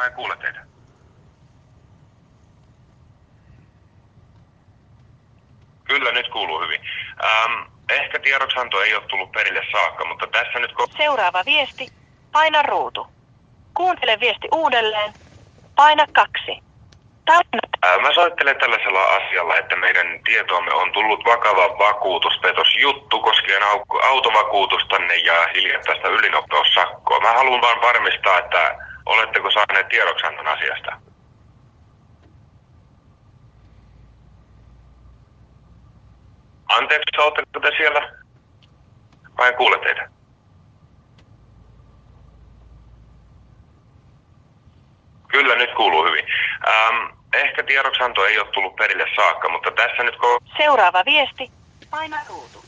Mä en kuule teitä. Kyllä, nyt kuuluu hyvin. Ähm, ehkä tiedoksianto ei ole tullut perille saakka, mutta tässä nyt... Ko- Seuraava viesti. Paina ruutu. Kuuntele viesti uudelleen. Paina kaksi. Täynnä. Ää, Mä soittelen tällaisella asialla, että meidän tietoomme on tullut vakava vakuutuspetosjuttu koskien au- autovakuutustanne ja hiljattaista ylinopeussakkoa. Mä haluan vaan varmistaa, että oletteko saaneet tiedoksannon asiasta. Anteeksi, oletteko te siellä? Mä en kuule teitä. Kyllä, nyt kuuluu hyvin. Ähm, ehkä tiedoksianto ei ole tullut perille saakka, mutta tässä nyt Seuraava viesti. Paina ruutu.